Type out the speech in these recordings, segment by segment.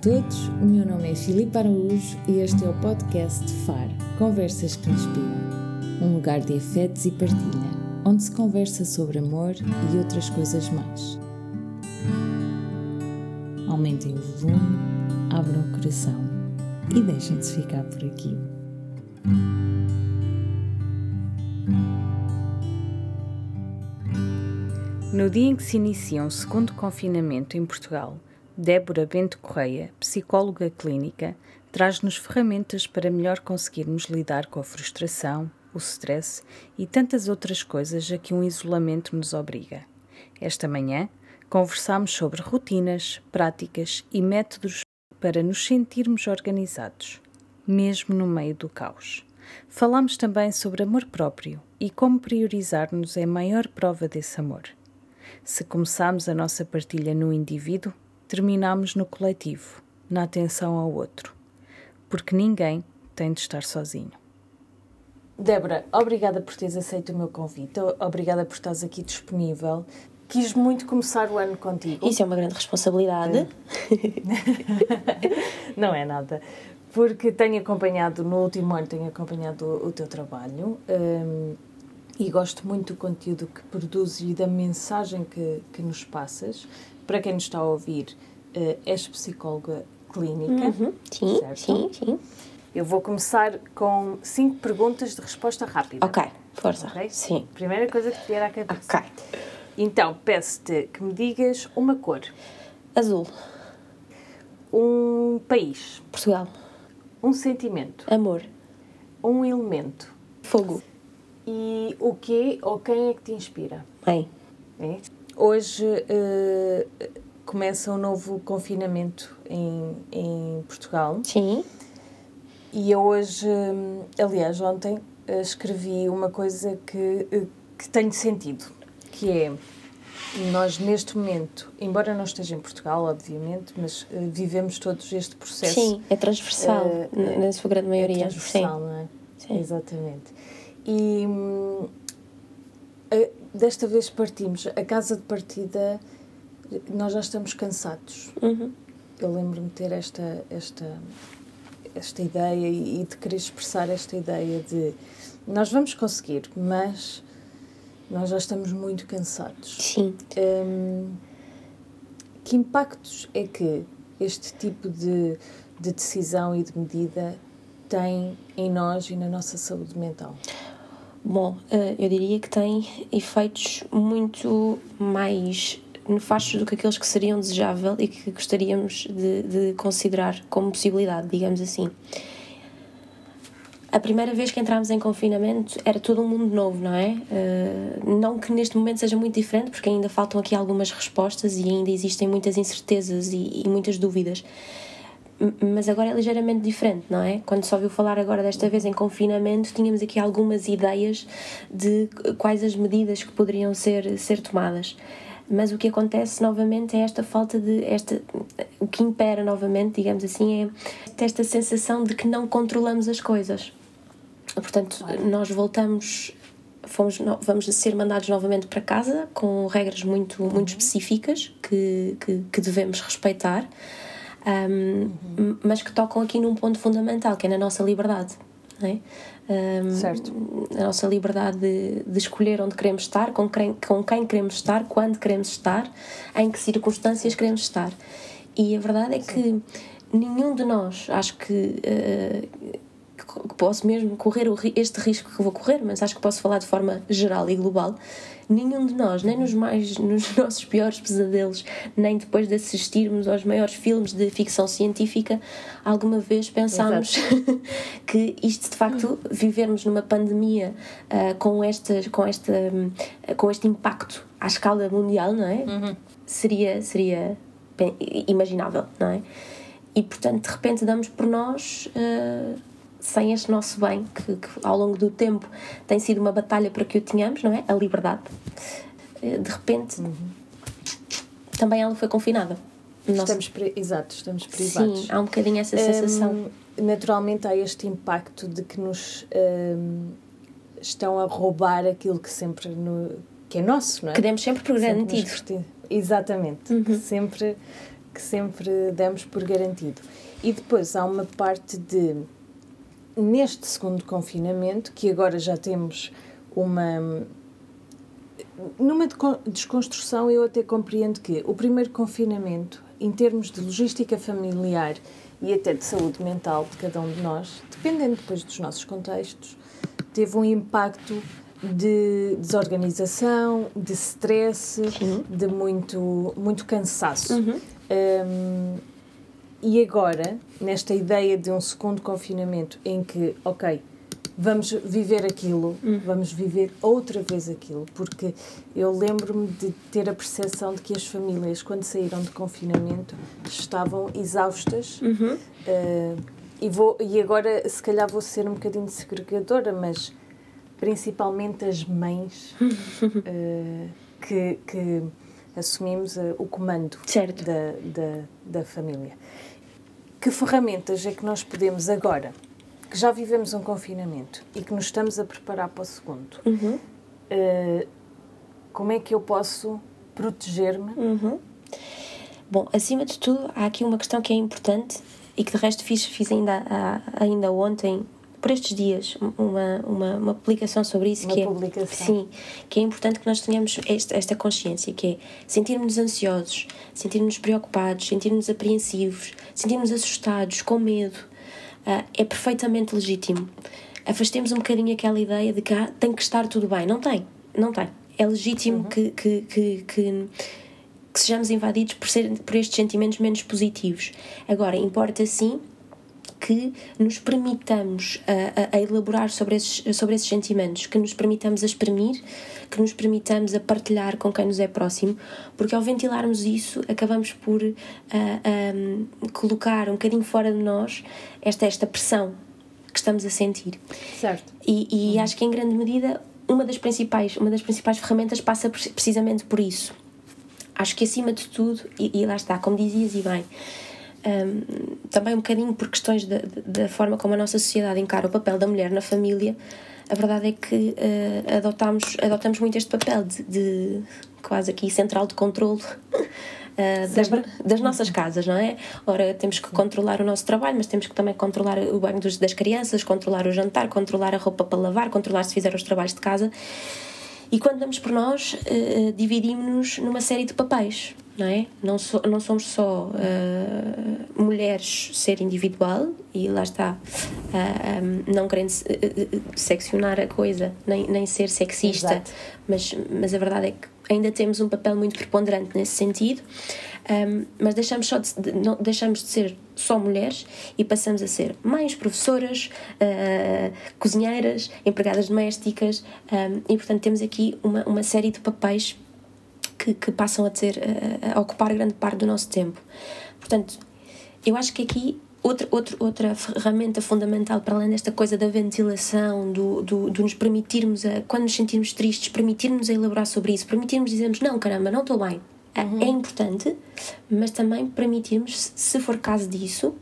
todos, o meu nome é Filipe Araújo e este é o podcast FAR Conversas que Inspiram um lugar de afetos e partilha, onde se conversa sobre amor e outras coisas mais. Aumentem o volume, abram o coração e deixem-se ficar por aqui. No dia em que se inicia um segundo confinamento em Portugal, Débora Bento Correia, psicóloga clínica, traz-nos ferramentas para melhor conseguirmos lidar com a frustração, o stress e tantas outras coisas a que um isolamento nos obriga. Esta manhã, conversamos sobre rotinas, práticas e métodos para nos sentirmos organizados, mesmo no meio do caos. Falamos também sobre amor próprio e como priorizar-nos é a maior prova desse amor. Se começamos a nossa partilha no indivíduo, terminamos no coletivo, na atenção ao outro, porque ninguém tem de estar sozinho. Débora, obrigada por teres aceito o meu convite, obrigada por estares aqui disponível. Quis muito começar o ano contigo. Isso é uma grande responsabilidade. Não é nada. Porque tenho acompanhado, no último ano, tenho acompanhado o, o teu trabalho um, e gosto muito do conteúdo que produzes e da mensagem que, que nos passas para quem nos está a ouvir, uh, és psicóloga clínica. Uhum. Sim, certo? sim, sim. Eu vou começar com cinco perguntas de resposta rápida. Ok, força. Okay? Sim. Primeira coisa que te vier à cabeça. Ok. Então, peço-te que me digas uma cor. Azul. Um país. Portugal. Um sentimento. Amor. Um elemento. Fogo. E o que ou quem é que te inspira? Mãe. É? Hoje uh, começa um novo confinamento em, em Portugal. Sim. E eu hoje, eh, aliás, ontem uh, escrevi uma coisa que, uh, que tem sentido, que é nós neste momento, embora não esteja em Portugal, obviamente, mas vivemos todos este processo. Sim, é transversal, na sua grande maioria. É transversal, Sim. não é? Sim. Exatamente. E hum, desta vez partimos. A casa de partida, nós já estamos cansados. Uhum. Eu lembro-me de ter esta, esta, esta ideia e de querer expressar esta ideia de nós vamos conseguir, mas nós já estamos muito cansados. Sim. Um, que impactos é que este tipo de, de decisão e de medida tem em nós e na nossa saúde mental? Bom, eh, eu diria que tem efeitos muito mais nefastos do que aqueles que seriam desejável e que gostaríamos de, de considerar como possibilidade, digamos assim. A primeira vez que entramos em confinamento era todo um mundo novo, não é? Uh, não que neste momento seja muito diferente, porque ainda faltam aqui algumas respostas e ainda existem muitas incertezas e, e muitas dúvidas mas agora é ligeiramente diferente, não é? Quando se ouviu falar agora desta vez em confinamento, tínhamos aqui algumas ideias de quais as medidas que poderiam ser, ser tomadas. Mas o que acontece novamente é esta falta de. Esta, o que impera novamente, digamos assim, é esta sensação de que não controlamos as coisas. Portanto, nós voltamos fomos, vamos ser mandados novamente para casa com regras muito, muito uhum. específicas que, que, que devemos respeitar um, uhum. mas que tocam aqui num ponto fundamental, que é na nossa liberdade. É? Um, certo. A nossa liberdade de, de, escolher onde queremos estar, com quem, com quem queremos estar, quando queremos estar, em que circunstâncias queremos estar. E a verdade é Sim. que nenhum de nós, acho que, uh, que posso mesmo correr este risco que vou correr, mas acho que posso falar de forma geral e global, nenhum de nós, nem nos mais nos nossos piores pesadelos, nem depois de assistirmos aos maiores filmes de ficção científica, alguma vez pensámos que isto de facto vivermos numa pandemia uh, com esta com esta uh, com este impacto à escala mundial, não é? Uhum. Seria seria imaginável, não é? E portanto, de repente damos por nós uh, sem este nosso bem, que, que, ao longo do tempo tem sido uma batalha para que o tenhamos, não é? A liberdade. Eh, de repente, uhum. também ela foi confinada. Estamos, pri exato, estamos privados. Sim, há um bocadinho essa sensação. Um, naturalmente há este impacto de que nos um, estão a roubar aquilo que sempre no, que é nosso, não é? Que demos sempre por garantido. Exatamente, uhum. que sempre que que sempre damos por garantido. E depois há uma parte de, neste segundo confinamento, que agora já temos uma. Numa desconstrução, eu até compreendo que o primeiro confinamento, em termos de logística familiar e até de saúde mental de cada um de nós, dependendo depois dos nossos contextos, teve um impacto de desorganização, de stress, uhum. de muito, muito cansaço. Uhum. Um, e agora, nesta ideia de um segundo confinamento em que, ok, vamos viver aquilo, uhum. vamos viver outra vez aquilo, porque eu lembro-me de ter a percepção de que as famílias, quando saíram de confinamento, estavam exaustas. Uh, e, vou, e agora, se calhar, vou ser um bocadinho segregadora, mas principalmente as mães uh, que, que, assumimos uh, o comando da, da, da, família. Que ferramentas é que nós podemos agora, que já vivemos um confinamento e que nos estamos a preparar para o segundo, uhum. uh, como é que eu posso proteger-me? Uhum. Bom, acima de tudo, há aqui uma questão que é importante e que de resto fiz, fiz ainda, ainda ontem por estes dias uma, uma, uma publicação sobre isso uma que publicação. é sim que é importante que nós tenhamos esta, esta consciência que é sentirmos ansiosos sentirmos preocupados sentirmos apreensivos sentirmos assustados com medo uh, é perfeitamente legítimo afastemos um bocadinho aquela ideia de que ah, tem que estar tudo bem não tem não tem é legítimo uhum. que, que, que, que que sejamos invadidos por, ser, por estes sentimentos menos positivos. Agora, importa sim que nos permitamos a, a, elaborar sobre esses, sobre esses sentimentos, que nos permitamos a exprimir, que nos permitamos a partilhar com quem nos é próximo, porque ao ventilarmos isso acabamos por colocar um bocadinho fora de nós esta, esta pressão que estamos a sentir. Certo. E, e uhum. acho que em grande medida uma das principais uma das principais ferramentas passa precisamente por isso. Acho que acima de tudo, e, e lá está, como dizias e bem, um, também um bocadinho por questões da, da forma como a nossa sociedade encara o papel da mulher na família, a verdade é que uh, adotamos, adotamos muito este papel de, de quase aqui central de controle uh, das, das, nossas casas, não é? Ora, temos que controlar o nosso trabalho, mas temos que também controlar o banho dos, das crianças, controlar o jantar, controlar a roupa para lavar, controlar se fizer os trabalhos de casa. E quando damos por nós, uh, dividimos-nos numa série de papéis não é? Não, so, não somos só uh, mulheres ser individual e lá está, uh, eh, um, não querendo uh, seccionar a coisa, nem, nem ser sexista, mas, mas a verdade é que ainda temos um papel muito preponderante nesse sentido, um, mas deixamos, só de, de, não, deixamos de ser só mulheres e passamos a ser mães, professoras, cozinheiras, empregadas domésticas um, e portanto temos aqui uma, uma série de papéis que, que passam a, ter, a, a, ocupar grande parte do nosso tempo. Portanto, eu acho que aqui outra, outra, outra ferramenta fundamental para além desta coisa da ventilação, do, do, do nos permitirmos, a, quando nos sentirmos tristes, permitirmos a elaborar sobre isso, permitirmos dizermos não, caramba, não estou bem. É, uhum. É importante, mas também permitirmos, se for caso disso,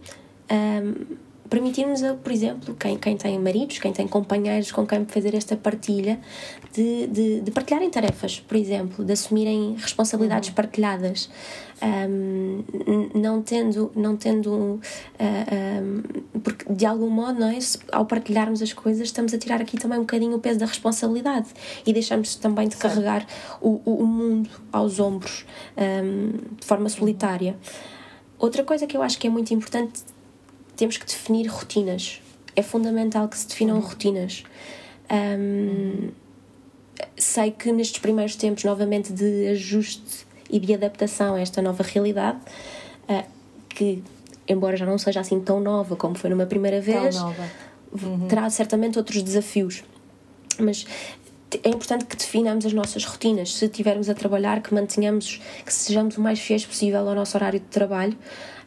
um, permitirmos, por exemplo, quem, quem tem maridos, quem tem companheiros com quem fazer esta partilha, de, de, de partilharem tarefas, por exemplo, de assumirem responsabilidades uhum. partilhadas, um, não tendo, não tendo uh, um, porque de algum modo, não é? ao partilharmos as coisas, estamos a tirar aqui também um bocadinho o peso da responsabilidade e deixamos também de carregar o, o, mundo aos ombros um, de forma solitária. Outra coisa que eu acho que é muito importante temos que definir rotinas. É fundamental que se definam uhum. rotinas. Um, sei que nestes primeiros tempos, novamente, de ajuste e de adaptação a esta nova realidade, uh, que, embora já não seja assim tão nova como foi numa primeira vez, uhum. terá certamente outros desafios. Mas é importante que definamos as nossas rotinas. Se estivermos a trabalhar, que mantenhamos, que sejamos o mais fiéis possível ao nosso horário de trabalho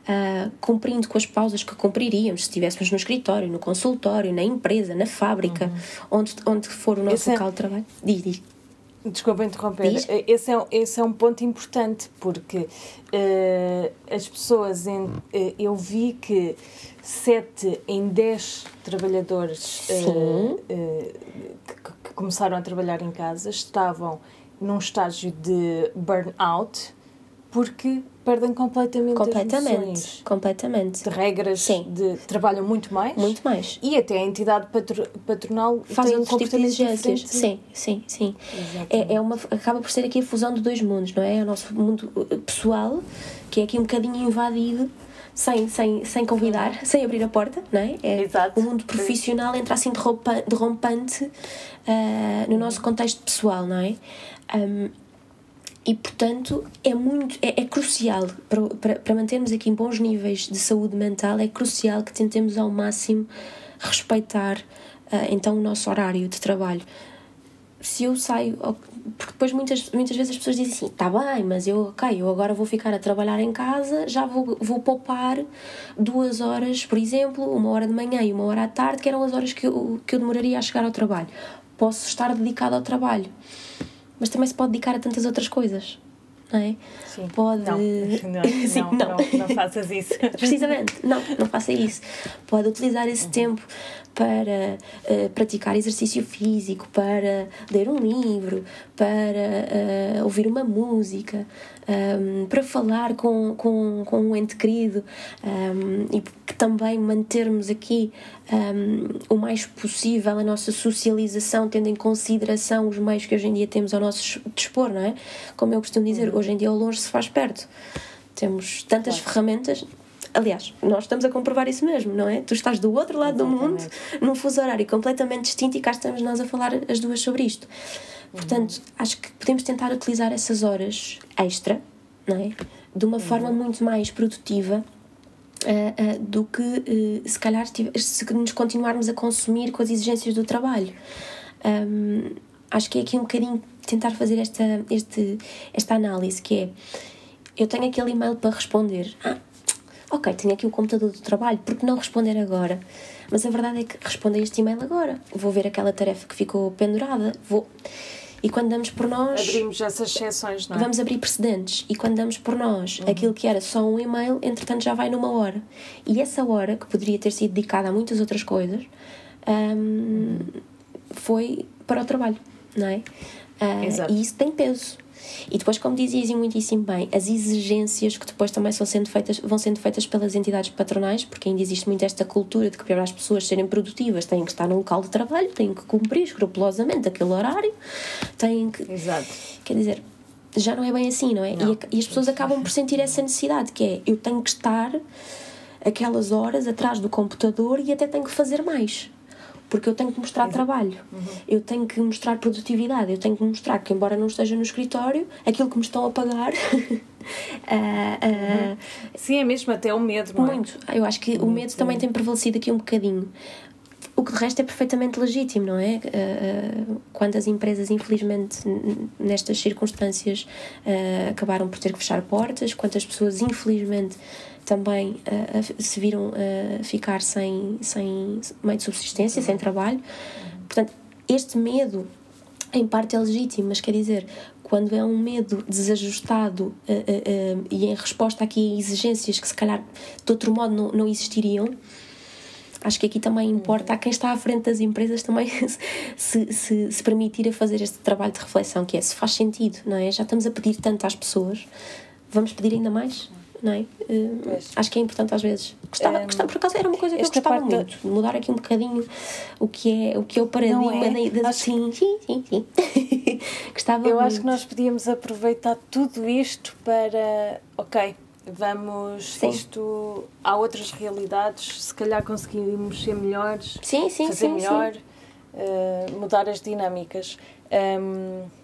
uh, cumprindo com as pausas que cumpriríamos se estivéssemos no escritório, no consultório, na empresa, na fábrica, uhum. onde, onde for o nosso esse é local é... de trabalho. Diz, diz. Desculpa interromper. Diz? Esse, é, esse é um ponto importante porque uh, as pessoas. Em, uh, eu vi que 7 em 10 trabalhadores que, que, começaram a trabalhar em casa estavam num estágio de burnout porque perdem completamente, completamente as completamente. De regras Sim. de trabalham muito mais. Muito mais. E até a entidade patro, patronal faz outros tipos de exigências. sim sim sim. É, é uma acaba por ser aqui a fusão de dois mundos não é, é o nosso mundo eh, pessoal que é aqui um bocadinho invadido sem, sem, sem convidar, sem abrir a porta, não é? é Exato. O mundo profissional entra assim derrompante uh, no nosso contexto pessoal, não é? Um, e portanto é muito é, é crucial para, para, para, mantermos aqui bons níveis de saúde mental é crucial que tentemos ao máximo respeitar uh, então o nosso horário de trabalho. Se eu saio porque depois muitas, muitas vezes as pessoas dizem assim tá bem mas eu ok eu agora vou ficar a trabalhar em casa já vou, vou poupar duas horas por exemplo uma hora de manhã e uma hora à tarde que eram as horas que eu, que eu demoraria a chegar ao trabalho. Posso estar dedicado ao trabalho mas também se pode dedicar a tantas outras coisas. Não é? Sim. Pode. Não, não, Sim, não, não. não, não faças isso. Precisamente, não, não faça isso. Pode utilizar esse uhum. tempo para uh, praticar exercício físico, para ler um livro, para uh, ouvir uma música, um, para falar com, com, com um ente querido um, e que também mantermos aqui um, o mais possível a nossa socialização, tendo em consideração os meios que hoje em dia temos ao nosso dispor, não é? Como eu costumo dizer, uhum. hoje em dia o longe se faz perto. Temos tantas claro. ferramentas, Aliás, nós estamos a comprovar isso mesmo, não é? Tu estás do outro lado Exatamente. do mundo, num fuso horário completamente distinto e cá estamos nós a falar as duas sobre isto. Portanto, uhum. acho que podemos tentar utilizar essas horas extra, não é? De uma uhum. forma muito mais produtiva uh, uh, do que uh, se calhar se nos continuarmos a consumir com as exigências do trabalho. Um, acho que é aqui um bocadinho tentar fazer esta, este, esta análise que é eu tenho aquele e-mail para responder. Ah, ok, tenho aqui o computador do trabalho, por que não responder agora? Mas a verdade é que respondo a este e-mail agora. Vou ver aquela tarefa que ficou pendurada, vou. E quando damos por nós. Abrimos essas exceções, não é? Vamos abrir precedentes. E quando damos por nós uhum. aquilo que era só um e-mail, entretanto já vai numa hora. E essa hora, que poderia ter sido dedicada a muitas outras coisas, um, foi para o trabalho, não é? Uh, Exato. E isso tem peso. E depois, como dizias e muitíssimo bem, as exigências que depois também são sendo feitas, vão sendo feitas pelas entidades patronais, porque ainda existe muito esta cultura de que para as pessoas serem produtivas têm que estar num local de trabalho, têm que cumprir escrupulosamente aquele horário, têm que. Exato. Quer dizer, já não é bem assim, não é? Não. E, e as pessoas acabam por sentir essa necessidade, que é eu tenho que estar aquelas horas atrás do computador e até tenho que fazer mais porque eu tenho que mostrar Exato. trabalho, uhum. eu tenho que mostrar produtividade, eu tenho que mostrar que, embora não esteja no escritório, aquilo que me estão a pagar. uh, uh, Sim, é mesmo até o medo, não é? Muito. Eu acho que o medo também tem prevalecido aqui um bocadinho. O que de resto é perfeitamente legítimo, não é? Uh, quando as empresas, infelizmente, nestas circunstâncias, acabaram por ter que fechar portas, quantas pessoas, infelizmente, também uh, se viram uh, ficar sem, sem meio de subsistência, sem trabalho. Portanto, este medo, em parte, é legítimo, mas quer dizer, quando é um medo desajustado uh, e em resposta aqui a exigências que se calhar de outro modo não, não existiriam, acho que aqui também importa a quem está à frente das empresas também se, se, se permitir a fazer este trabalho de reflexão, que é se faz sentido, não é? Já estamos a pedir tanto às pessoas, vamos pedir ainda mais? Não é? Uh, acho que é importante às vezes. Gostava, um, gostava, por acaso era uma coisa que eu gostava muito, da... mudar aqui um bocadinho o que é o, que é o paradigma é? da, da sim, sim, sim, sim. gostava Eu muito. acho que nós podíamos aproveitar tudo isto para, ok, vamos sim. isto há outras realidades, se calhar conseguimos ser melhores, sim, sim, fazer melhor, uh, mudar as dinâmicas. Um,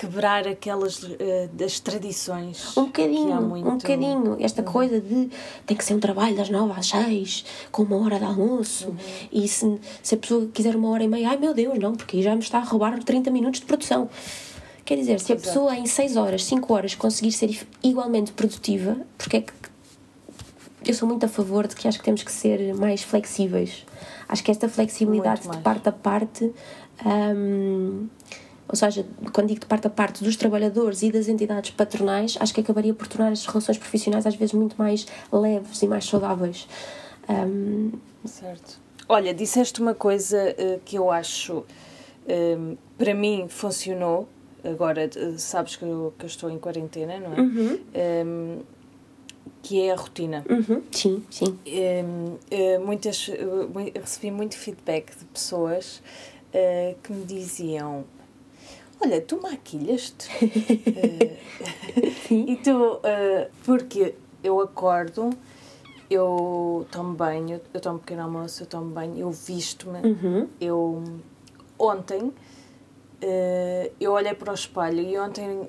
quebrar aquelas uh, das tradições. Um bocadinho, muito... um bocadinho. Esta uhum. coisa de tem que ser um trabalho das nove às seis, com uma hora de almoço, uhum. e se, se a pessoa quiser uma hora e meia, ai meu Deus, não, porque já me está a roubar 30 minutos de produção. Quer dizer, se a pessoa em 6 horas, 5 horas conseguir ser igualmente produtiva, porque é que eu sou muito a favor de que acho que temos que ser mais flexíveis. Acho que esta flexibilidade de parte a parte. Um, ou seja, quando digo de parte a parte dos trabalhadores e das entidades patronais, acho que acabaria por tornar as relações profissionais às vezes muito mais leves e mais saudáveis. Um... Certo. Olha, disseste uma coisa uh, que eu acho, um, para mim, funcionou agora sabes que eu, que eu estou em quarentena, não é? Uhum. Um, que é a rotina. Uhum. Sim, sim. Uh, muitas, recebi muito feedback de pessoas que me diziam olha, tu maquilhas-te. e tu, porque eu acordo, eu tomo banho, eu tomo pequeno almoço, eu tomo banho, eu visto-me, uhum. eu ontem uh, eu olhei para o espelho e ontem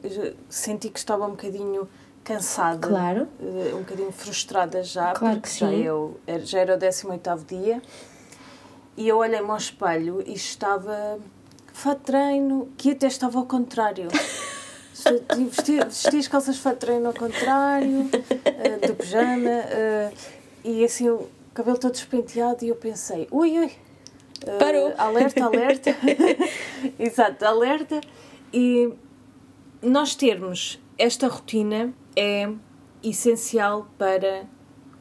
senti que estava um bocadinho cansada, claro. Uh, um bocadinho frustrada já, claro porque já, eu, já era o 18 dia e eu olhei-me ao espelho e estava fato treino, que até estava ao contrário. Vesti, vesti as calças de fato treino ao contrário, uh, de pijama, uh, e assim o cabelo todo despenteado, e eu pensei: ui, ui, uh, Parou. alerta, alerta. Exato, alerta. E nós termos esta rotina é essencial para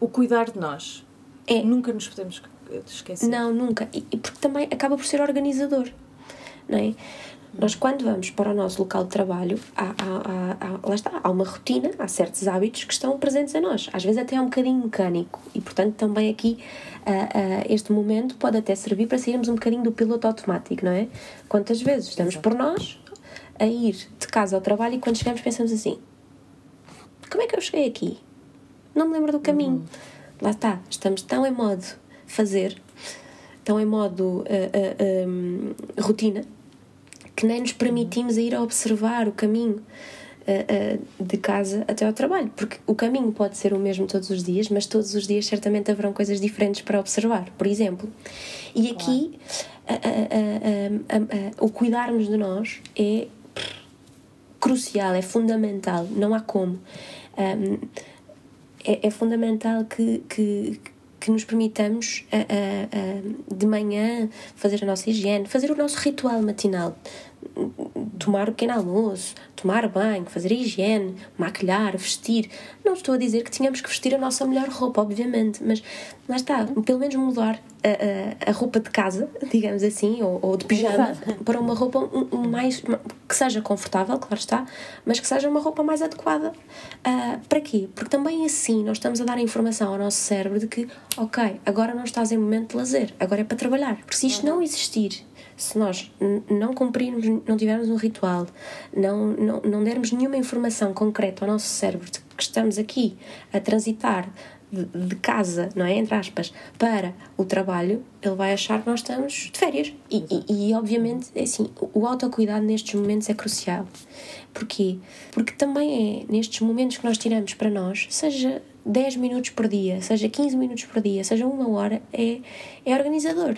o cuidar de nós. É. Nunca nos podemos esquecer. Não, nunca. E porque também acaba por ser organizador. Não é? Nós, quando vamos para o nosso local de trabalho, há, há, há, lá está, há uma rotina, há certos hábitos que estão presentes a nós. Às vezes, até é um bocadinho mecânico. E, portanto, também aqui, uh, uh, este momento pode até servir para sairmos um bocadinho do piloto automático, não é? Quantas vezes estamos por nós a ir de casa ao trabalho e quando chegamos pensamos assim: como é que eu cheguei aqui? Não me lembro do caminho. Uhum. Lá está, estamos tão em modo fazer, tão em modo uh, um, rotina que nem nos permitimos ir a observar o caminho uh, uh, de casa até ao trabalho, porque o caminho pode ser o mesmo todos os dias, mas todos os dias certamente haverão coisas diferentes para observar, por exemplo. E aqui o cuidarmos de nós é crucial, é fundamental, não há como. Um, é, é, fundamental que, que, que nos permitamos de manhã fazer a nossa higiene, fazer o nosso ritual matinal tomar o pequeno almoço, tomar banho, fazer higiene, maquilhar, vestir. Não estou a dizer que tínhamos que vestir a nossa melhor roupa, obviamente, mas lá está, pelo menos mudar a, a, a roupa de casa, digamos assim, ou, ou de pijama, para uma roupa um, um mais. que seja confortável, claro está, mas que seja uma roupa mais adequada. Uh, para quê? Porque também assim nós estamos a dar a informação ao nosso cérebro de que, ok, agora não estás em momento de lazer, agora é para trabalhar. Porque se isto uhum. não existir se nós não cumprirmos, não tivermos um ritual, não, não, não dermos nenhuma informação concreta ao nosso cérebro de que estamos aqui a transitar de, de, casa, não é? Entre aspas, para o trabalho, ele vai achar que nós estamos de férias. E, e, e obviamente, é assim, o autocuidado nestes momentos é crucial. Porquê? Porque também é nestes momentos que nós tiramos para nós, seja 10 minutos por dia, seja 15 minutos por dia, seja uma hora, é, é organizador.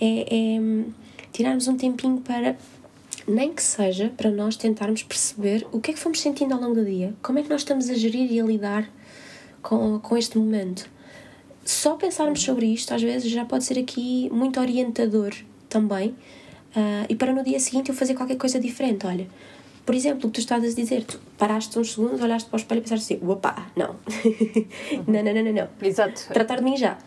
É, é, tirarmos um tempinho para, nem que seja para nós tentarmos perceber o que é que fomos sentindo ao longo do dia, como é que nós estamos a gerir e a lidar com, com este momento. Só pensarmos sobre isto, às vezes, já pode ser aqui muito orientador também. Uh, e para no dia seguinte eu fazer qualquer coisa diferente. Olha, por exemplo, o que tu estás a dizer, tu paraste uns segundos, olhaste para o espelho e pensaste assim: opa, não. não, não, não, não, não. Exato. Tratar de mim já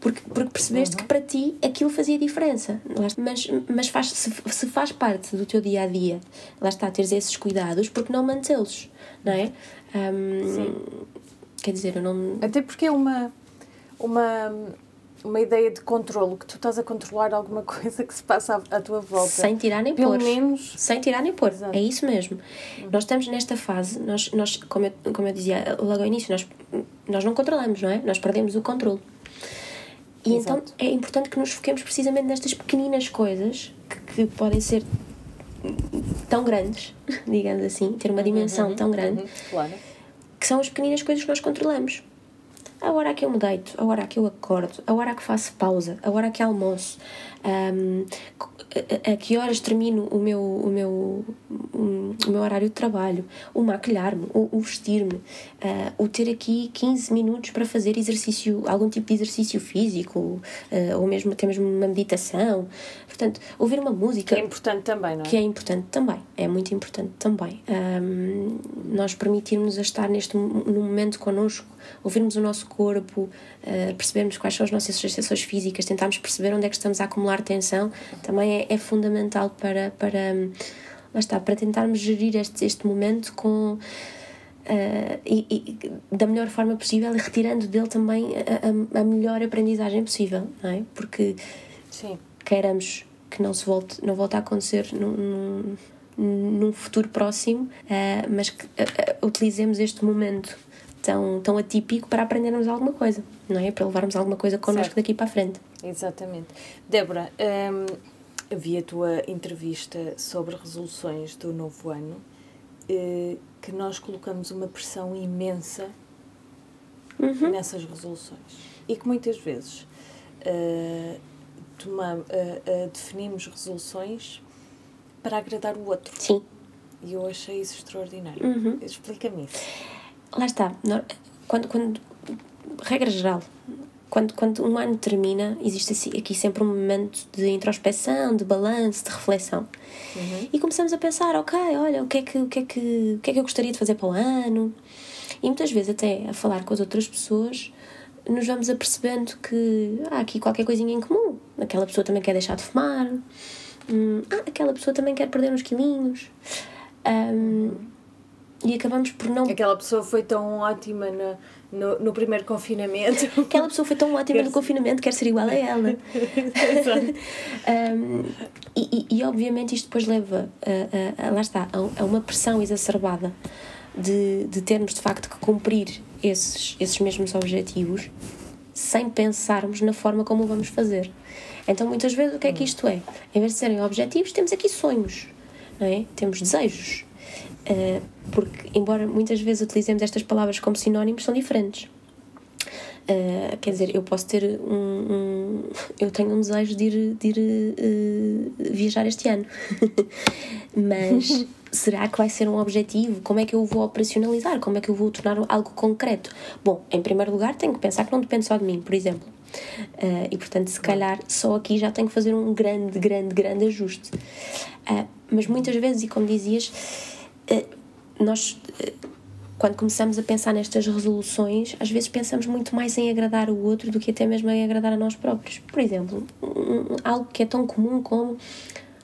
porque, porque percebeste uhum. que para ti aquilo fazia diferença. Mas, mas faz, se, se, faz parte do teu dia a dia, lá está, teres esses cuidados, porque não mantê-los, não é? Um, Sim. Quer dizer, eu não. Até porque é uma. uma uma ideia de controlo, que tu estás a controlar alguma coisa que se passa à, tua volta. Sem tirar nem Pelo pôr. menos. Sem tirar nem pôr. Exato. É isso mesmo. Uhum. Nós estamos nesta fase, nós, nós como, eu, como eu dizia logo ao início, nós, nós não controlamos, não é? Nós perdemos o controle. E então Exato. então é importante que nos foquemos precisamente nestas pequeninas coisas que, que podem ser tão grandes, digamos assim, ter uma dimensão uhum, tão grande, uhum, claro. que são as pequeninas coisas que nós controlamos. A hora que eu me deito, a hora que eu acordo, a hora que faço pausa, a hora que almoço, um, a, a, que horas termino o meu, o meu, o meu horário de trabalho, o maquilhar-me, o, o vestir-me, uh, o ter aqui 15 minutos para fazer exercício, algum tipo de exercício físico, uh, ou mesmo até mesmo uma meditação. Portanto, ouvir uma música. Que é importante também, não é? Que é importante também, é muito importante também. Um, nós permitirmos a estar neste no momento connosco, ouvirmos o nosso corpo, uh, percebermos quais são as nossas sensações físicas, tentarmos perceber onde é que estamos a acumular tensão, também é, é fundamental para, para lá está, para tentarmos gerir este, este momento com. Uh, e, e, da melhor forma possível e retirando dele também a, a, a melhor aprendizagem possível, não é? Porque Sim. queiramos que não se volte, não volte a acontecer num, num, num futuro próximo, uh, mas que uh, utilizemos este momento tão, tão atípico para aprendermos alguma coisa, não é? Para levarmos alguma coisa connosco certo. daqui para a frente. Exatamente. Débora, um, vi a tua entrevista sobre resoluções do novo ano, uh, que nós colocamos uma pressão imensa uhum. nessas resoluções e que muitas vezes uh, toma, uh, definimos resoluções para agradar o outro. Sim. E eu achei isso extraordinário. Uhum. Explica-me isso. Lá está. Quando, quando, regra geral, quando, quando um ano termina, existe aqui sempre um momento de introspeção, de balanço, de reflexão. Uhum. E começamos a pensar, ok, olha, o que, é que, o, que é que, o que é que eu gostaria de fazer para o ano? E muitas vezes, até a falar com as outras pessoas, nos vamos apercebendo que há aqui qualquer coisinha em comum. Aquela pessoa também quer deixar de fumar, hum, ah, aquela pessoa também quer perder uns quilinhos. Um, e acabamos por não. Aquela pessoa foi tão ótima no, no, no primeiro confinamento. Aquela pessoa foi tão ótima no confinamento, quer ser igual a ela. um, e, e, e, obviamente isto depois leva a, a, a lá está, a, a, uma pressão exacerbada de, de termos de facto que cumprir esses, esses mesmos objetivos sem pensarmos na forma como o vamos fazer. Então, muitas vezes, o que é que isto é? Em vez de serem objetivos, temos aqui sonhos, não é? Temos desejos. Uh, porque, embora muitas vezes utilizemos estas palavras como sinónimos, são diferentes. Uh, quer dizer, eu posso ter um, um, Eu tenho um desejo de ir, de ir uh, viajar este ano, mas será que vai ser um objetivo? Como é que eu vou operacionalizar? Como é que eu vou tornar algo concreto? Bom, em primeiro lugar, tenho que pensar que não depende só de mim, por exemplo. Uh, e portanto, se calhar só aqui já tenho que fazer um grande, grande, grande ajuste. Mas muitas vezes, e como dizias, nós, quando começamos a pensar nestas resoluções, às vezes pensamos muito mais em agradar o outro do que até mesmo em agradar a nós próprios. Por exemplo, algo que é tão comum como: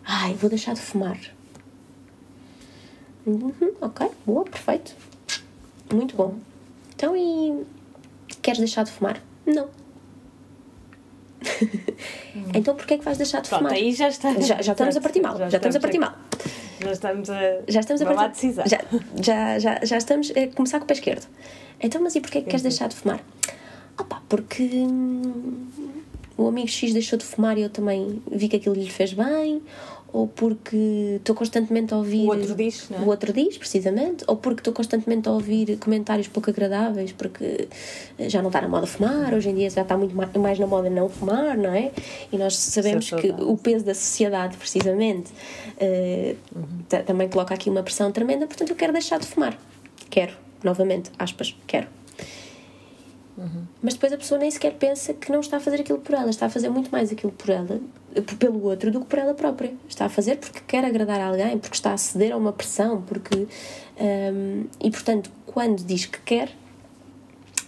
ai, vou deixar de fumar Uhum, ok, boa, perfeito. Muito bom. Então, e queres deixar de fumar? Não. Hum. então, porquê é que vais deixar de Pronto, fumar? aí já está. Já, já estamos a partir mal. Já, já estamos a partir mal. Já estamos a. Já estamos a partir. Já, já, já, já estamos a começar com o pé esquerdo. Então, mas e porquê é que queres deixar de fumar? Opa, porque hum, o amigo X deixou de fumar e eu também vi que aquilo lhe fez bem, ou porque estou constantemente a ouvir. O outro diz, não é? O outro diz, precisamente, ou porque estou constantemente a ouvir comentários pouco agradáveis, porque já não está na moda fumar, hoje em dia já está muito mais na moda não fumar, não é? E nós sabemos que o peso da sociedade, precisamente, uh, uhum. também coloca aqui uma pressão tremenda, portanto eu quero deixar de fumar. Quero, novamente, aspas, quero. Uhum. Mas depois a pessoa nem sequer pensa que não está a fazer aquilo por ela, está a fazer muito mais aquilo por ela, pelo outro, do que por ela própria. Está a fazer porque quer agradar a alguém, porque está a ceder a uma pressão, porque. Um, e portanto, quando diz que quer,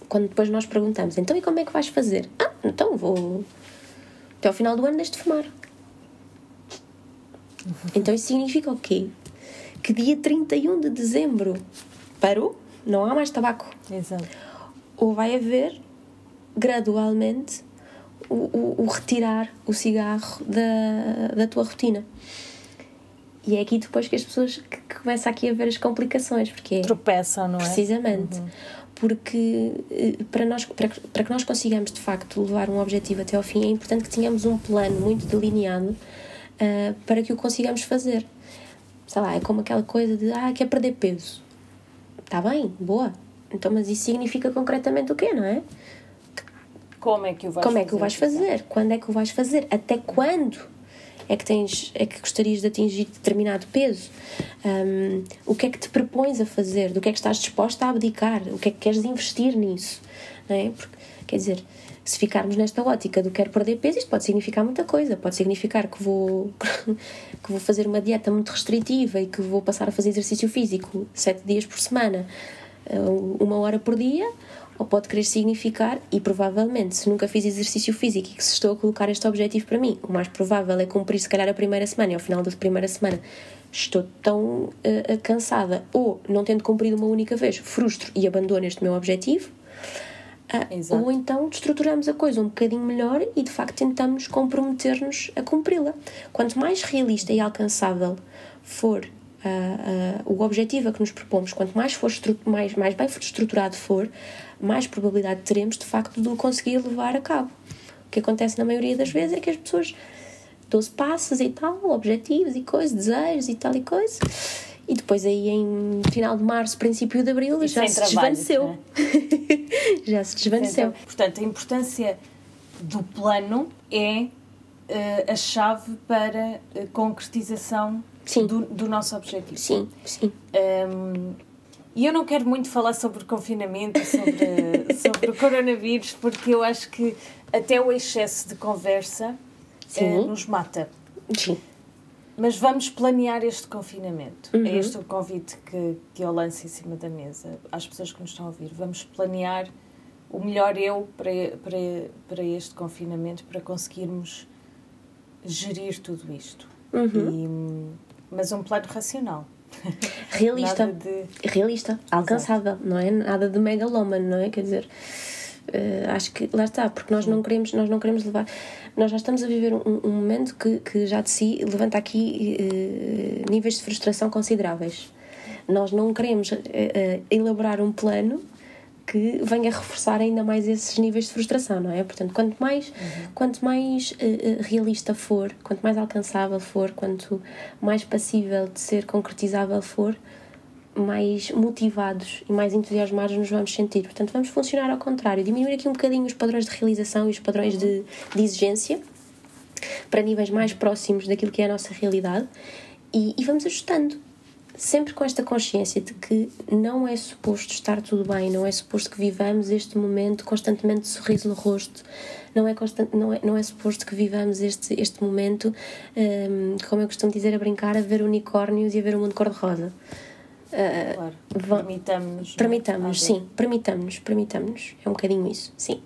quando depois nós perguntamos, então e como é que vais fazer? Ah, então vou. Até ao final do ano deixo de fumar. Uhum. Então isso significa o quê? Que dia 31 de dezembro parou, não há mais tabaco. Exato ou vai haver gradualmente o, o, o, retirar o cigarro da, da tua rotina. E é aqui depois que as pessoas que, que começam aqui a ver as complicações, porque é, tropeçam, não é? Precisamente. Uhum. Porque eh, para, nós, para, para que nós consigamos de facto levar um objetivo até ao fim, é importante que tenhamos um plano muito delineado uh, para que o consigamos fazer. Sei lá, é como aquela coisa de ah, quer perder peso. Está bem, boa, então, mas isso significa concretamente o quê, não é? Como é que o vais Como fazer? é que o vais fazer? Quando é que o vais fazer? Até quando é que tens é que gostarias de atingir determinado peso? Um, o que é que te propões a fazer? Do que é que estás disposta a abdicar? O que é que queres investir nisso? Não é? Porque, quer dizer, se ficarmos nesta ótica do quero perder peso, isto pode significar muita coisa. Pode significar que vou, que vou fazer uma dieta muito restritiva e que vou passar a fazer exercício físico sete dias por semana. Eh, uma hora por dia, ou pode querer significar, e provavelmente, se nunca fiz exercício físico e que se estou a colocar este objetivo para mim, o mais provável é cumprir, se calhar, a primeira semana e ao final da primeira semana estou tão uh, cansada ou não tendo cumprido uma única vez, frustro e abandono este meu objetivo. Uh, ou então estruturamos a coisa um bocadinho melhor e de facto tentamos comprometer-nos a cumpri-la. Quanto mais realista e alcançável for uh, uh, o objetivo a que nos propomos, quanto mais, for mais, mais bem estruturado for, mais probabilidade teremos de facto de o conseguir levar a cabo. O que acontece na maioria das vezes é que as pessoas 12 passos e tal, objetivos e coisas, desejos e tal e coisa. E depois aí em final de março, princípio de abril, já se, trabalho, desvaneceu. É? já se desvaneceu. Portanto, a importância do plano é uh, a chave para a concretização do, do, nosso objetivo. Sim, sim. Um, e eu não quero muito falar sobre confinamento, sobre, sobre o coronavírus, porque eu acho que até o excesso de conversa uh, nos mata. Sim. Mas vamos planear este confinamento. É uhum. É este o convite que, que eu lanço em cima da mesa às pessoas que nos estão a ouvir. Vamos planear o melhor eu para, para, para este confinamento, para conseguirmos gerir tudo isto. Uhum. E, mas um plano racional. Realista. de... Realista, alcançável, Exato. não é? Nada de megalómano, não é? Quer dizer, uh, acho que lá está, porque nós não queremos, nós não queremos levar. Nós já estamos a viver um, um momento que, que já de si levanta aqui uh, níveis de frustração consideráveis. Nós não queremos uh, elaborar um plano que venha reforçar ainda mais esses níveis de frustração, não é? Portanto, quanto mais, uhum. quanto mais uh, realista for, quanto mais alcançável for, quanto mais passível de ser concretizável for, mais motivados e mais entusiasmados nos vamos sentir. Portanto, vamos funcionar ao contrário, diminuir aqui um bocadinho os padrões de realização e os padrões uhum. de, de exigência para níveis mais próximos daquilo que é a nossa realidade e, e vamos ajustando sempre com esta consciência de que não é suposto estar tudo bem, não é suposto que vivamos este momento constantemente de sorriso no rosto, não é, constant, não é, não é suposto que vivamos este, este momento, um, como eu costumo dizer, a brincar, a ver unicórnios e a ver o mundo cor-de-rosa. Uh, claro, permitamos. Permitamos, sim, permitamos, permitamos. É um bocadinho isso, sim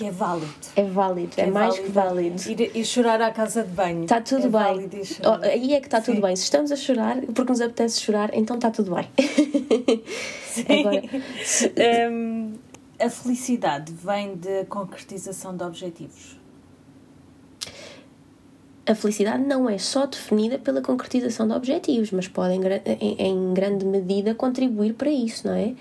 que é válido. É válido, é, é mais válido. que válido. Ir, ir chorar à casa de banho. Está tudo é bem. Oh, aí é que está tudo bem. Se estamos a chorar porque nos apetece chorar, então está tudo bem. Sim. Agora, se... um, a felicidade vem da concretização de objetivos. A felicidade não é só definida pela concretização de objetivos, mas pode, em, em, em grande medida, contribuir para isso, não é?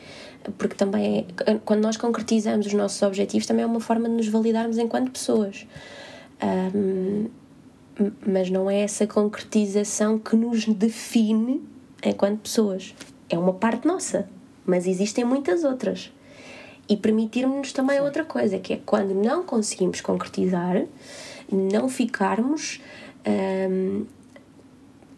porque também é, quando nós concretizamos os nossos objetivos também é uma forma de nos validarmos enquanto pessoas um, mas não é essa concretização que nos define enquanto pessoas é uma parte nossa mas existem muitas outras e permitirmos-nos também Sim. outra coisa que é quando não conseguimos concretizar não ficarmos um,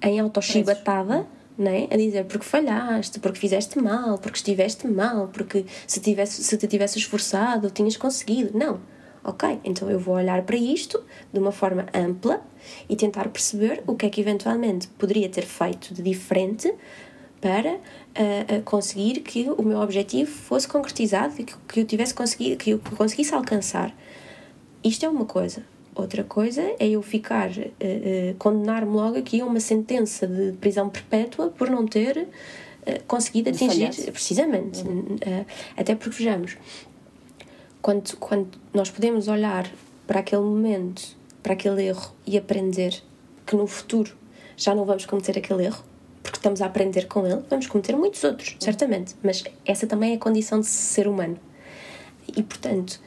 em autochibatada né? a dizer porque falhaste, porque fizeste mal, porque estiveste mal, porque se, tivesse, se te tivesse esforçado tinhas conseguido. Não. Ok, então eu vou olhar para isto de uma forma ampla e tentar perceber o que é que eventualmente poderia ter feito de diferente para uh, conseguir que o meu objetivo fosse concretizado e que, que eu tivesse conseguido, que eu conseguisse alcançar. Isto é uma coisa. Outra coisa é eu ficar, uh, uh, condenar-me logo aqui a uma sentença de prisão perpétua por não ter uh, conseguido atingir. Precisamente. Uhum. até porque, vejamos, quando, quando nós podemos olhar para aquele momento, para aquele erro e aprender que no futuro já não vamos cometer aquele erro, porque estamos a aprender com ele, vamos cometer muitos outros, certamente, mas essa também é a condição de ser humano. E, portanto,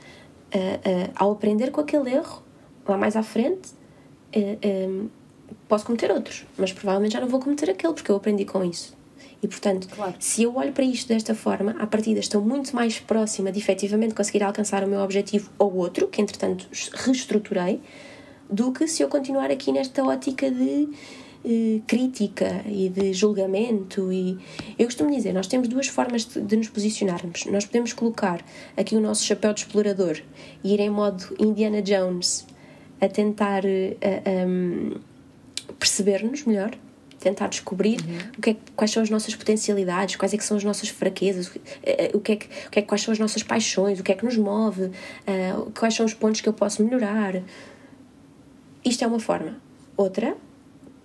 ao aprender com aquele erro, lá mais à frente uh, eh, um, eh, posso cometer outros, mas provavelmente já não vou cometer aquele porque eu aprendi com isso. E portanto, claro. se eu olho para isto desta forma, à partida estou muito mais próxima de efetivamente conseguir alcançar o meu objetivo ou outro, que entretanto reestruturei, do que se eu continuar aqui nesta ótica de eh, crítica e de julgamento e eu costumo dizer nós temos duas formas de, de, nos posicionarmos nós podemos colocar aqui o nosso chapéu de explorador e ir em modo Indiana Jones a tentar uh, eh, um, perceber-nos melhor tentar descobrir uhum. o que é, quais são as nossas potencialidades, quais é que são as nossas fraquezas, o que é que, o que, é, quais são as nossas paixões, o que é que nos move, uh, quais são os pontos que eu posso melhorar. Isto é uma forma. Outra,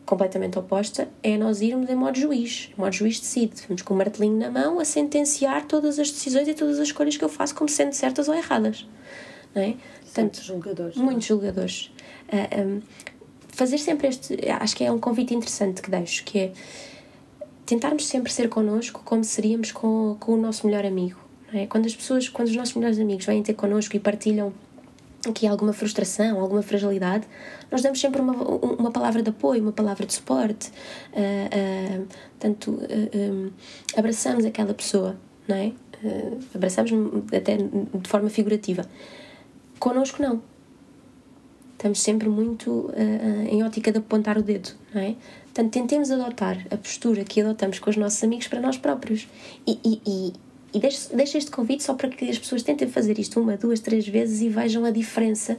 completamente oposta, é nós irmos em modo juiz, modo juiz decide. Vamos com o martelinho na mão a sentenciar todas as decisões e todas as escolhas que eu faço como sendo certas ou erradas. Não é? Julgadores. Muitos julgadores. Uh, ah, um, fazer sempre este. Acho que é um convite interessante que deixo, que é tentarmos sempre ser connosco como seríamos com, com o nosso melhor amigo. É? Quando as pessoas, quando os nossos melhores amigos vêm ter connosco e partilham aqui alguma frustração, alguma fragilidade, nós damos sempre uma, uma palavra de apoio, uma palavra de suporte, uh, uh, tanto uh, um, abraçamos aquela pessoa, não é? abraçamos até de forma figurativa. Connosco não. Estamos sempre muito em ótica de apontar o dedo, não é? Portanto, tentemos adotar a postura que adotamos com os nossos amigos para nós próprios. E, e, e e deixo, deixo este convite só para que as pessoas tentem fazer isto uma, duas, três vezes e vejam a diferença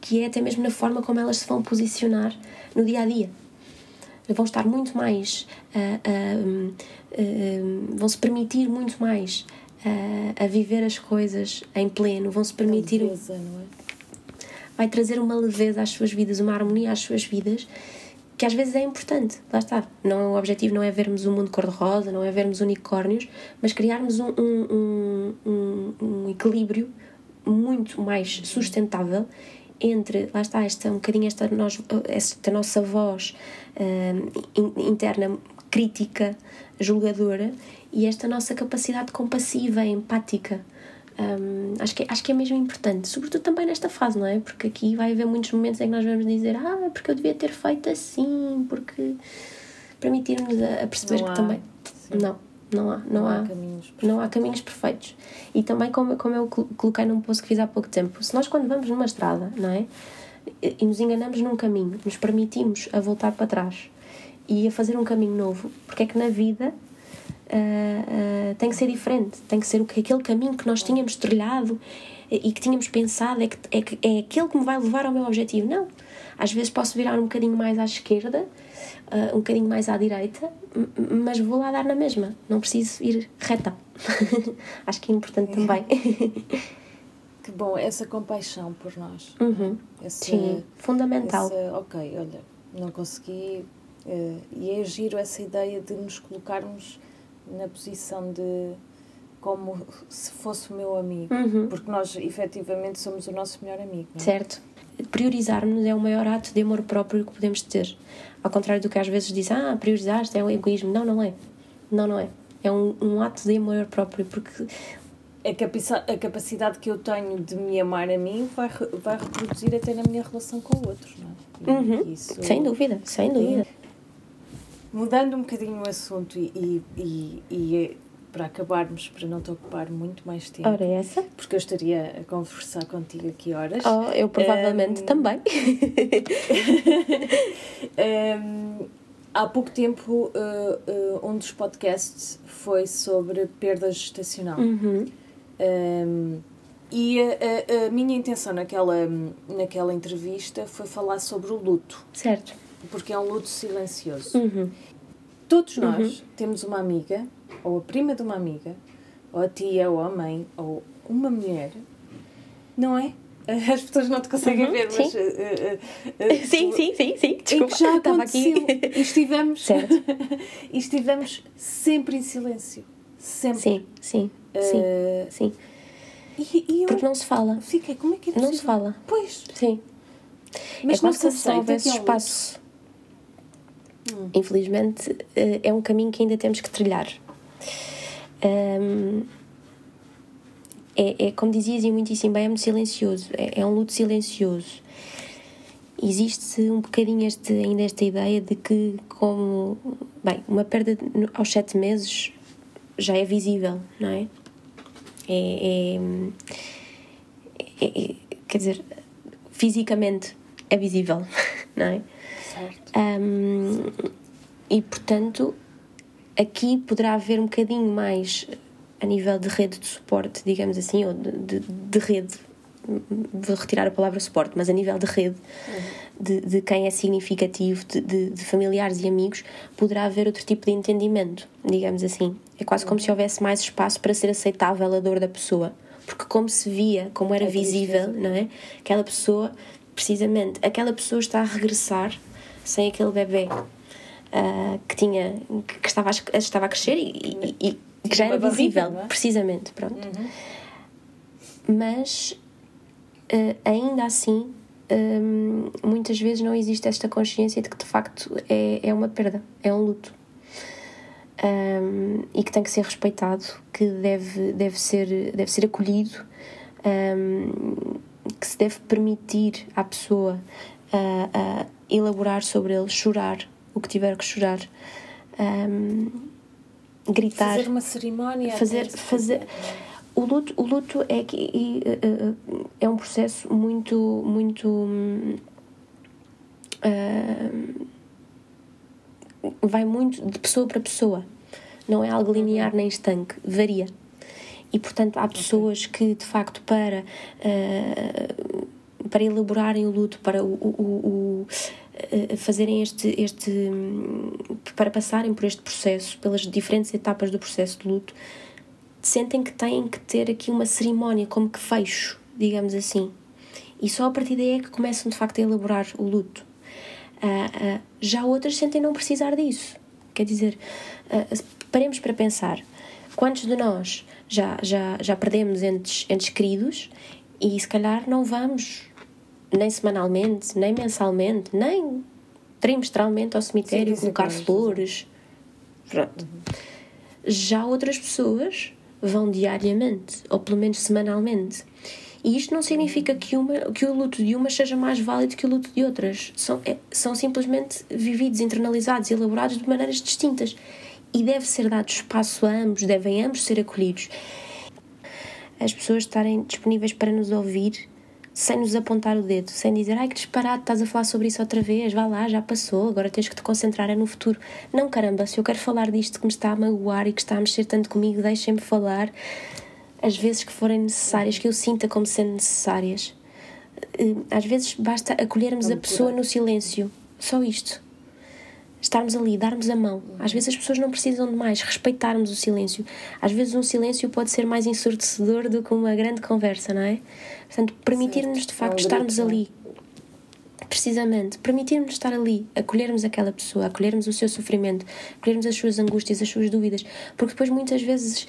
que é até mesmo na forma como elas se vão posicionar no dia a dia. Vão estar muito mais. Uh, uh, uh, vão se permitir muito mais a viver as coisas em pleno, vão se permitir. Leveza, não é? Vai trazer uma leveza às suas vidas, uma harmonia às suas vidas que às vezes é importante. Lá está. Não, o objetivo não é vermos o um mundo cor-de-rosa, não é vermos unicórnios, mas criarmos um, um, um, um, equilíbrio muito mais sustentável entre, lá está, esta, um bocadinho esta, nós, esta nossa voz uh, interna crítica, julgadora, e esta nossa capacidade compassiva, empática. Um, acho, que, acho que é mesmo importante, sobretudo também nesta fase, não é? Porque aqui vai haver muitos momentos em que nós vamos dizer ah, porque eu devia ter feito assim, porque permitirmos a, a perceber que também. Sim. Não, não há. Não, não há, há, caminhos não há caminhos perfeitos. E também, como, como eu coloquei num post que fiz há pouco tempo, se nós quando vamos numa estrada, não é? E nos enganamos num caminho, nos permitimos a voltar para trás e a fazer um caminho novo, porque é que na vida uh, uh, tem que ser diferente, tem que ser aquele caminho que nós tínhamos trilhado e que tínhamos pensado é, que, é, que, é aquele que me vai levar ao meu objetivo. Não. Às vezes posso virar um bocadinho mais à esquerda, uh, um bocadinho mais à direita, mas vou lá dar na mesma. Não preciso ir reta. Acho que é importante também. que bom, essa compaixão por nós. Uhum. Esse, Sim, fundamental. Esse, ok, olha, não consegui. Uh, e é giro essa ideia de nos colocarmos na posição de como se fosse o meu amigo, uhum. porque nós efetivamente somos o nosso melhor amigo. É? Certo. Priorizar-nos é o maior ato de amor próprio que podemos ter. Ao contrário do que às vezes diz, ah, priorizar é um egoísmo. Não, não é. Não, não é. É um, um ato de amor próprio, porque a, capacidade, a capacidade que eu tenho de me amar a mim vai, vai reproduzir até na minha relação com o outro, não é? Uhum. Isso, sem dúvida, sem dúvida. Mudando um bocadinho o assunto e, e, e, é para acabarmos, para não te ocupar muito mais tempo. Ora, é essa? Porque eu estaria a conversar contigo aqui horas. Oh, eu provavelmente um, também. um, há pouco tempo, uh, uh, um dos podcasts foi sobre perda gestacional. Uhum. Um, e a, a, a, minha intenção naquela, naquela entrevista foi falar sobre o luto. Certo porque é um luto silencioso. Uhum. Todos nós uhum. temos uma amiga, ou a prima de uma amiga, ou a tia, ou a mãe, ou uma mulher, não é? As pessoas não te conseguem uhum, ver, sim. mas. Uh, uh, uh, sim, sim, sim, sim. Desculpa, já aconteceu. Aqui. E estivemos. Certo. e estivemos sempre em silêncio. Sempre. Sim, sim. sim. sim. E, e Porque não se fala. Fiquei, como é que é possível? Não se fala. Pois. Sim. Mas é não se aceita esse espaço Hum. Infelizmente, eh, é um caminho que ainda temos que trilhar. Um, é, é, como dizias e muitíssimo bem, é muito silencioso, é, é, um luto silencioso. Existe um bocadinho este, ainda esta ideia de que, como. Bem, uma perda aos sete meses já é visível, não é? É. é, é quer dizer, fisicamente é visível, não é? Certo. Um, e portanto, aqui poderá haver um bocadinho mais a nível de rede de suporte, digamos assim, ou de, de, de rede vou retirar a palavra suporte, mas a nível de rede, de, de quem é significativo, de, de, familiares e amigos, poderá haver outro tipo de entendimento, digamos assim. É quase como se houvesse mais espaço para ser aceitável a dor da pessoa. Porque, como se via, como era é visível, não é? Aquela pessoa, precisamente, aquela pessoa está a regressar sem aquele bebê uh, que tinha que, estava a, estava a crescer e, e, e que já era visível, é? precisamente, pronto. Uhum. Mas uh, ainda assim, um, muitas vezes não existe esta consciência de que de facto é, é uma perda, é um luto. Um, e que tem que ser respeitado, que deve, deve, ser, deve ser acolhido, um, que se deve permitir à pessoa uh, uh, elaborar sobre ele, chorar o que tiver que chorar, um, gritar. Fazer uma cerimónia. Fazer, fazer, o luto, o luto é, que, é um processo muito, muito. Uh, vai muito de pessoa para pessoa. Não é algo linear nem estanque, varia. E portanto há pessoas que de facto para uh, para elaborarem o luto, para o, o, o fazerem este, este para passarem por este processo, pelas diferentes etapas do processo de luto, sentem que têm que ter aqui uma cerimónia, como que fecho, digamos assim. E só a partir daí é que começam de facto a elaborar o luto. Uh, uh, já outras sentem não precisar disso. Quer dizer, uh, paremos para pensar. Quantos de nós já, já, já perdemos entes, entes queridos e se calhar não vamos nem semanalmente, nem mensalmente, nem trimestralmente ao cemitério sim, colocar flores. Pronto. Já outras pessoas vão diariamente, ou pelo menos semanalmente. E isto não significa que, uma, que o luto de umas seja mais válido que o luto de outras. São, é, são simplesmente vividos, internalizados e elaborados de maneiras distintas. E deve ser dado espaço a ambos, devem ambos ser acolhidos. As pessoas estarem disponíveis para nos ouvir sem nos apontar o dedo, sem dizer ai que disparado, estás a falar sobre isso outra vez, vá lá, já passou, agora tens que te concentrar é no futuro. Não, caramba, se eu quero falar disto que me está a magoar e que está a mexer tanto comigo, deixem-me falar as vezes que forem necessárias, que eu sinta como sendo necessárias. Eh, às vezes basta acolhermos a pessoa no silêncio, só isto estarmos ali, darmos a mão. Às vezes as pessoas não precisam de mais, respeitarmos o silêncio. Às vezes um silêncio pode ser mais ensurdecedor do que uma grande conversa, não é? Portanto, permitir-nos de facto é um estarmos ali. Precisamente, permitirmos estar ali, acolhermos aquela pessoa, acolhermos o seu sofrimento, acolhermos as suas angústias, as suas dúvidas, porque depois muitas vezes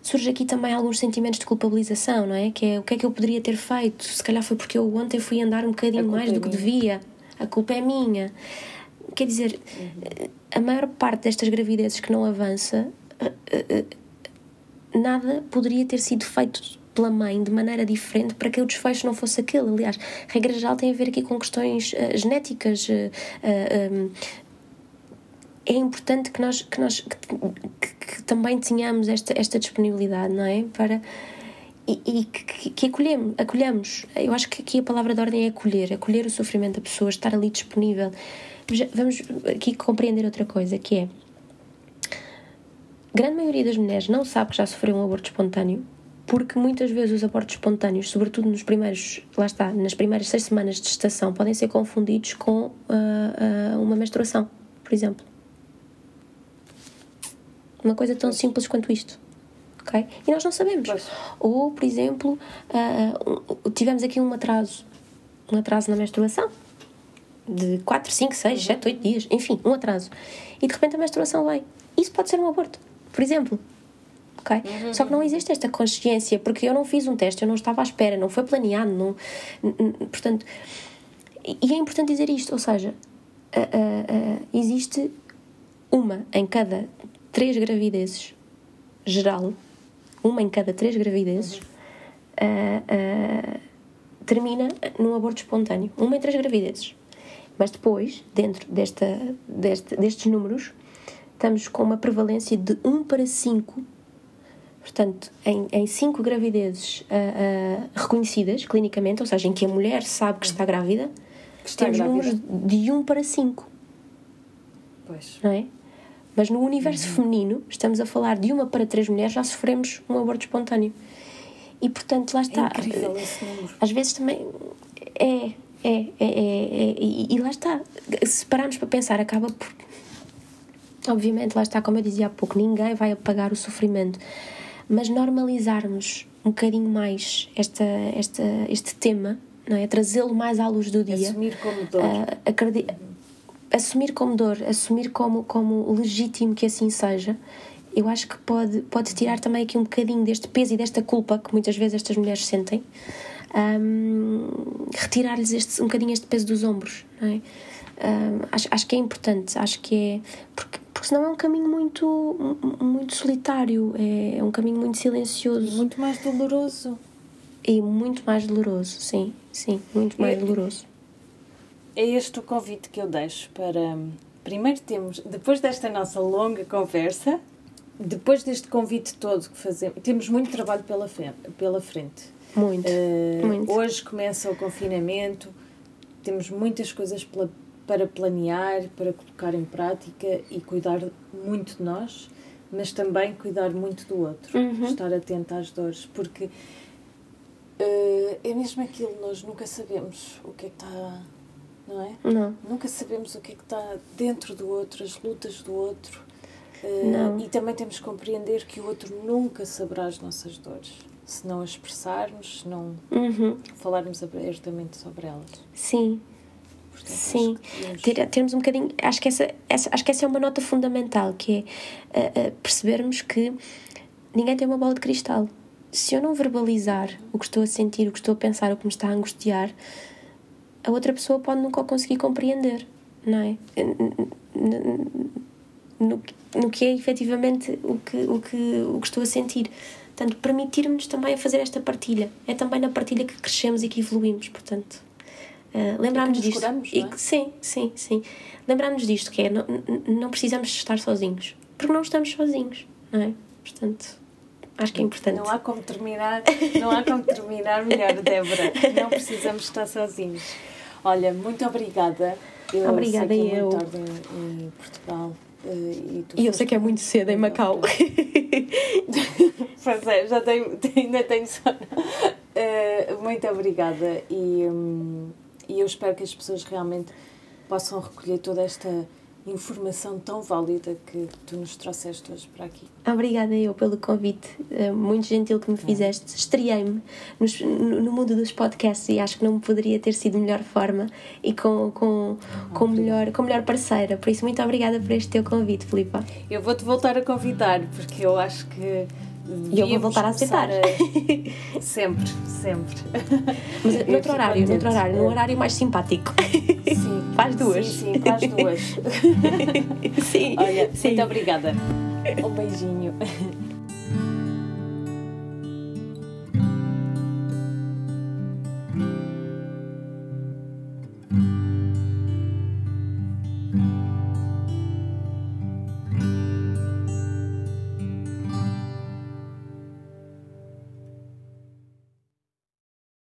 surge aqui também alguns sentimentos de culpabilização, não é? Que é o que é que eu poderia ter feito? Se calhar foi porque eu ontem fui andar um bocadinho mais do que devia, a culpa é minha. Quer dizer, uhum. a maior parte destas gravidezes que não avança, eh, eh, eh, nada poderia ter sido feito pela mãe de maneira diferente para que o desfecho não fosse aquele. Aliás, regra geral tem a ver aqui com questões uh, genéticas. Uh, um, é importante que nós, que, nós que, que, também tenhamos esta, esta disponibilidade, não é? Para, e, e que, que acolhemos, acolhamos. Eu acho que aqui a palavra de ordem é acolher, acolher o sofrimento da pessoa, estar ali disponível vamos aqui compreender outra coisa que é a grande maioria das mulheres não sabe que já sofreu um aborto espontâneo porque muitas vezes os abortos espontâneos, sobretudo nos primeiros, lá está, nas primeiras seis semanas de gestação, podem ser confundidos com uh, uh, uma menstruação, por exemplo. Uma coisa tão simples quanto isto. ok? E nós não sabemos. Ou, por exemplo, uh, tivemos aqui um atraso, um atraso na menstruação, de 4, 5, 6, 7, 8 dias, enfim, um atraso. E de repente a menstruação vem. Isso pode ser um aborto, por exemplo. Okay? Uhum. Só que não existe esta consciência, porque eu não fiz um teste, eu não estava à espera, não foi planeado, não, portanto, e é importante dizer isto, ou seja, uh, uh, uh, existe uma em cada três gravidezes geral, uma em cada três gravidezes, uhum. termina num aborto espontâneo, uma em três gravidezes. Mas depois, dentro desta, deste, destes números, estamos com uma prevalência de 1 para 5. Portanto, em, em 5 gravidezes uh, uh, reconhecidas clinicamente, ou seja, em que a mulher sabe que está grávida, que está temos grávida. números de 1 para 5. Pois. Não é? Mas no universo uhum. feminino, estamos a falar de uma para três mulheres já sofremos um aborto espontâneo. E portanto, lá está. É incrível esse número. Às vezes também é, é, é, é, é e, e lá está. Se pararmos para pensar, acaba por. Obviamente, lá está, como eu dizia há pouco, ninguém vai apagar o sofrimento, mas normalizarmos um bocadinho mais esta, esta, este tema, não é? trazê-lo mais à luz do dia. Assumir como dor. Uh, assumir como dor, assumir como, como legítimo que assim seja, eu acho que pode, pode tirar também aqui um bocadinho deste peso e desta culpa que muitas vezes estas mulheres sentem, um, retirar-lhes este, um bocadinho este peso dos ombros, não é? Um, acho, acho que é importante, acho que é. Porque, porque senão é um caminho muito, muito solitário, é, é um caminho muito silencioso. E muito mais doloroso. E muito mais doloroso, sim, sim, muito mais é, doloroso. É este o convite que eu deixo para. Primeiro temos, depois desta nossa longa conversa, depois deste convite todo que fazemos, temos muito trabalho pela, pela frente. Muito, uh, muito. Hoje começa o confinamento, temos muitas coisas pela, para planear, para colocar em prática e cuidar muito de nós, mas também cuidar muito do outro, uhum. estar atento às dores, porque uh, é mesmo aquilo, nós nunca sabemos o que é que está, não é? Não. Nunca sabemos o que é que está dentro do outro, as lutas do outro. Uh, e também temos que compreender que o outro nunca saberá as nossas dores se não expressarmos, se não uhum. falarmos abertamente sobre elas. Sim. Portanto, Sim, Ter, termos um bocadinho. Acho que essa, essa, acho que essa é uma nota fundamental, que é uh, uh, percebermos que ninguém tem uma bola de cristal. Se eu não verbalizar o que estou a sentir, o que estou a pensar, o que me está a angustiar, a outra pessoa pode nunca conseguir compreender, não é? No, no que é efetivamente o que, o que, o que estou a sentir. Portanto, permitir-nos também fazer esta partilha. É também na partilha que crescemos e que evoluímos, portanto. Uh, lembrarmos disto. Curamos, e que, sim, sim, sim. Lembrarmos disto, que é não, não precisamos estar sozinhos. Porque não estamos sozinhos, não é? Portanto, acho que é importante. Não há como terminar, não há como terminar melhor, Débora. Não precisamos estar sozinhos. Olha, muito obrigada. Eu obrigada sei que é eu. muito em Portugal. E, e eu sei que é muito cedo em Macau. pois é, já tenho, ainda tenho sono. Uh, muito obrigada e, um, e eu espero que as pessoas realmente possam recolher toda esta informação tão válida que tu nos trouxeste hoje para aqui. Obrigada eu pelo convite, eh, muito gentil que me fizeste. Estreiei-me no, mundo dos podcasts e acho que não poderia ter sido de melhor forma e com, com, com, melhor, com melhor parceira. Por isso, muito obrigada por este teu convite, Filipa. Eu vou-te voltar a convidar, porque eu acho que e eu vou voltar a aceitar. A... Sempre, sempre. Mas noutro horário, noutro horário, num horário mais simpático. Sim. Faz duas. Sim, sim, faz duas. sim. Olha, sim. muito obrigada. Um beijinho.